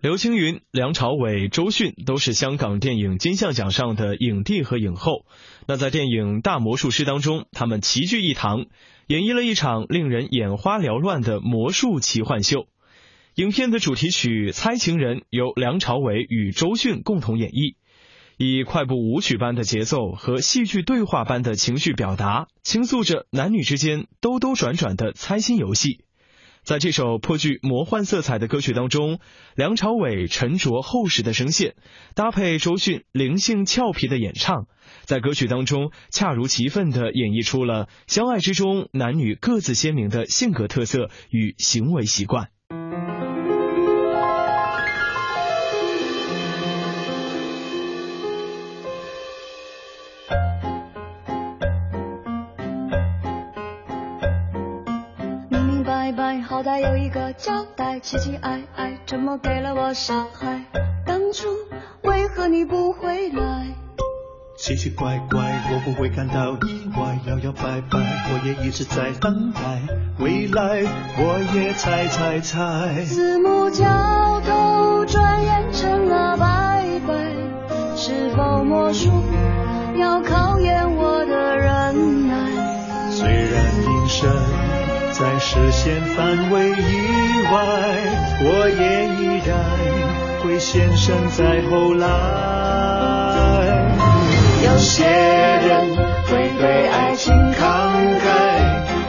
刘青云、梁朝伟、周迅都是香港电影金像奖上的影帝和影后。那在电影《大魔术师》当中，他们齐聚一堂，演绎了一场令人眼花缭乱的魔术奇幻秀。影片的主题曲《猜情人》由梁朝伟与周迅共同演绎，以快步舞曲般的节奏和戏剧对话般的情绪表达，倾诉着男女之间兜兜转转的猜心游戏。在这首颇具魔幻色彩的歌曲当中，梁朝伟沉着厚实的声线，搭配周迅灵性俏皮的演唱，在歌曲当中恰如其分的演绎出了相爱之中男女各自鲜明的性格特色与行为习惯。好歹有一个交代，期期爱爱，沉默给了我伤害。当初为何你不回来？奇奇怪怪，我不会感到意外。摇摇摆摆，我也一直在等待。未来，我也猜猜猜。四目交投，转眼成了拜拜。是否魔术要考验我的忍耐？虽然隐身。在视线范围以外，我也依然会现身在后来。有些人会对爱情慷慨，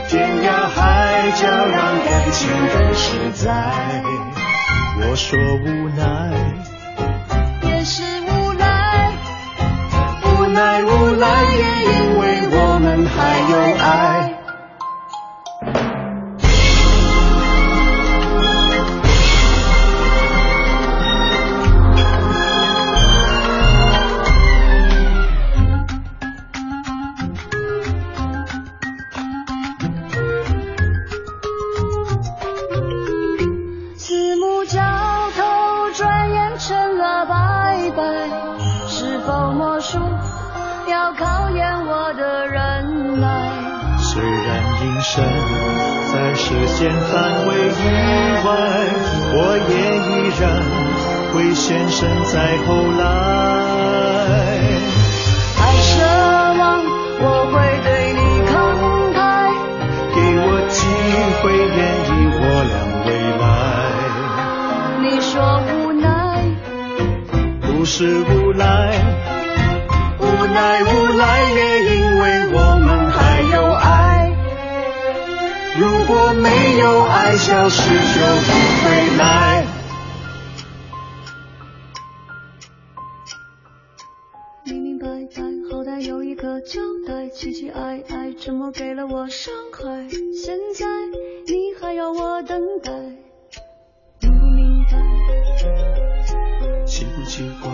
天涯海角让感情更实在。我说无奈，要考验我的忍耐。虽然隐身在视线范围以外，我也依然会现身在后来。还奢望我会对你慷慨，给我机会演绎我俩未来。你说无奈，不是无奈。无奈无奈，也因为我们还有爱。如果没有爱，消失就不回来。明明白白，好歹有一个交代。期期爱爱，沉默给了我伤害。现在你还要我等待，明不明白？奇不奇怪？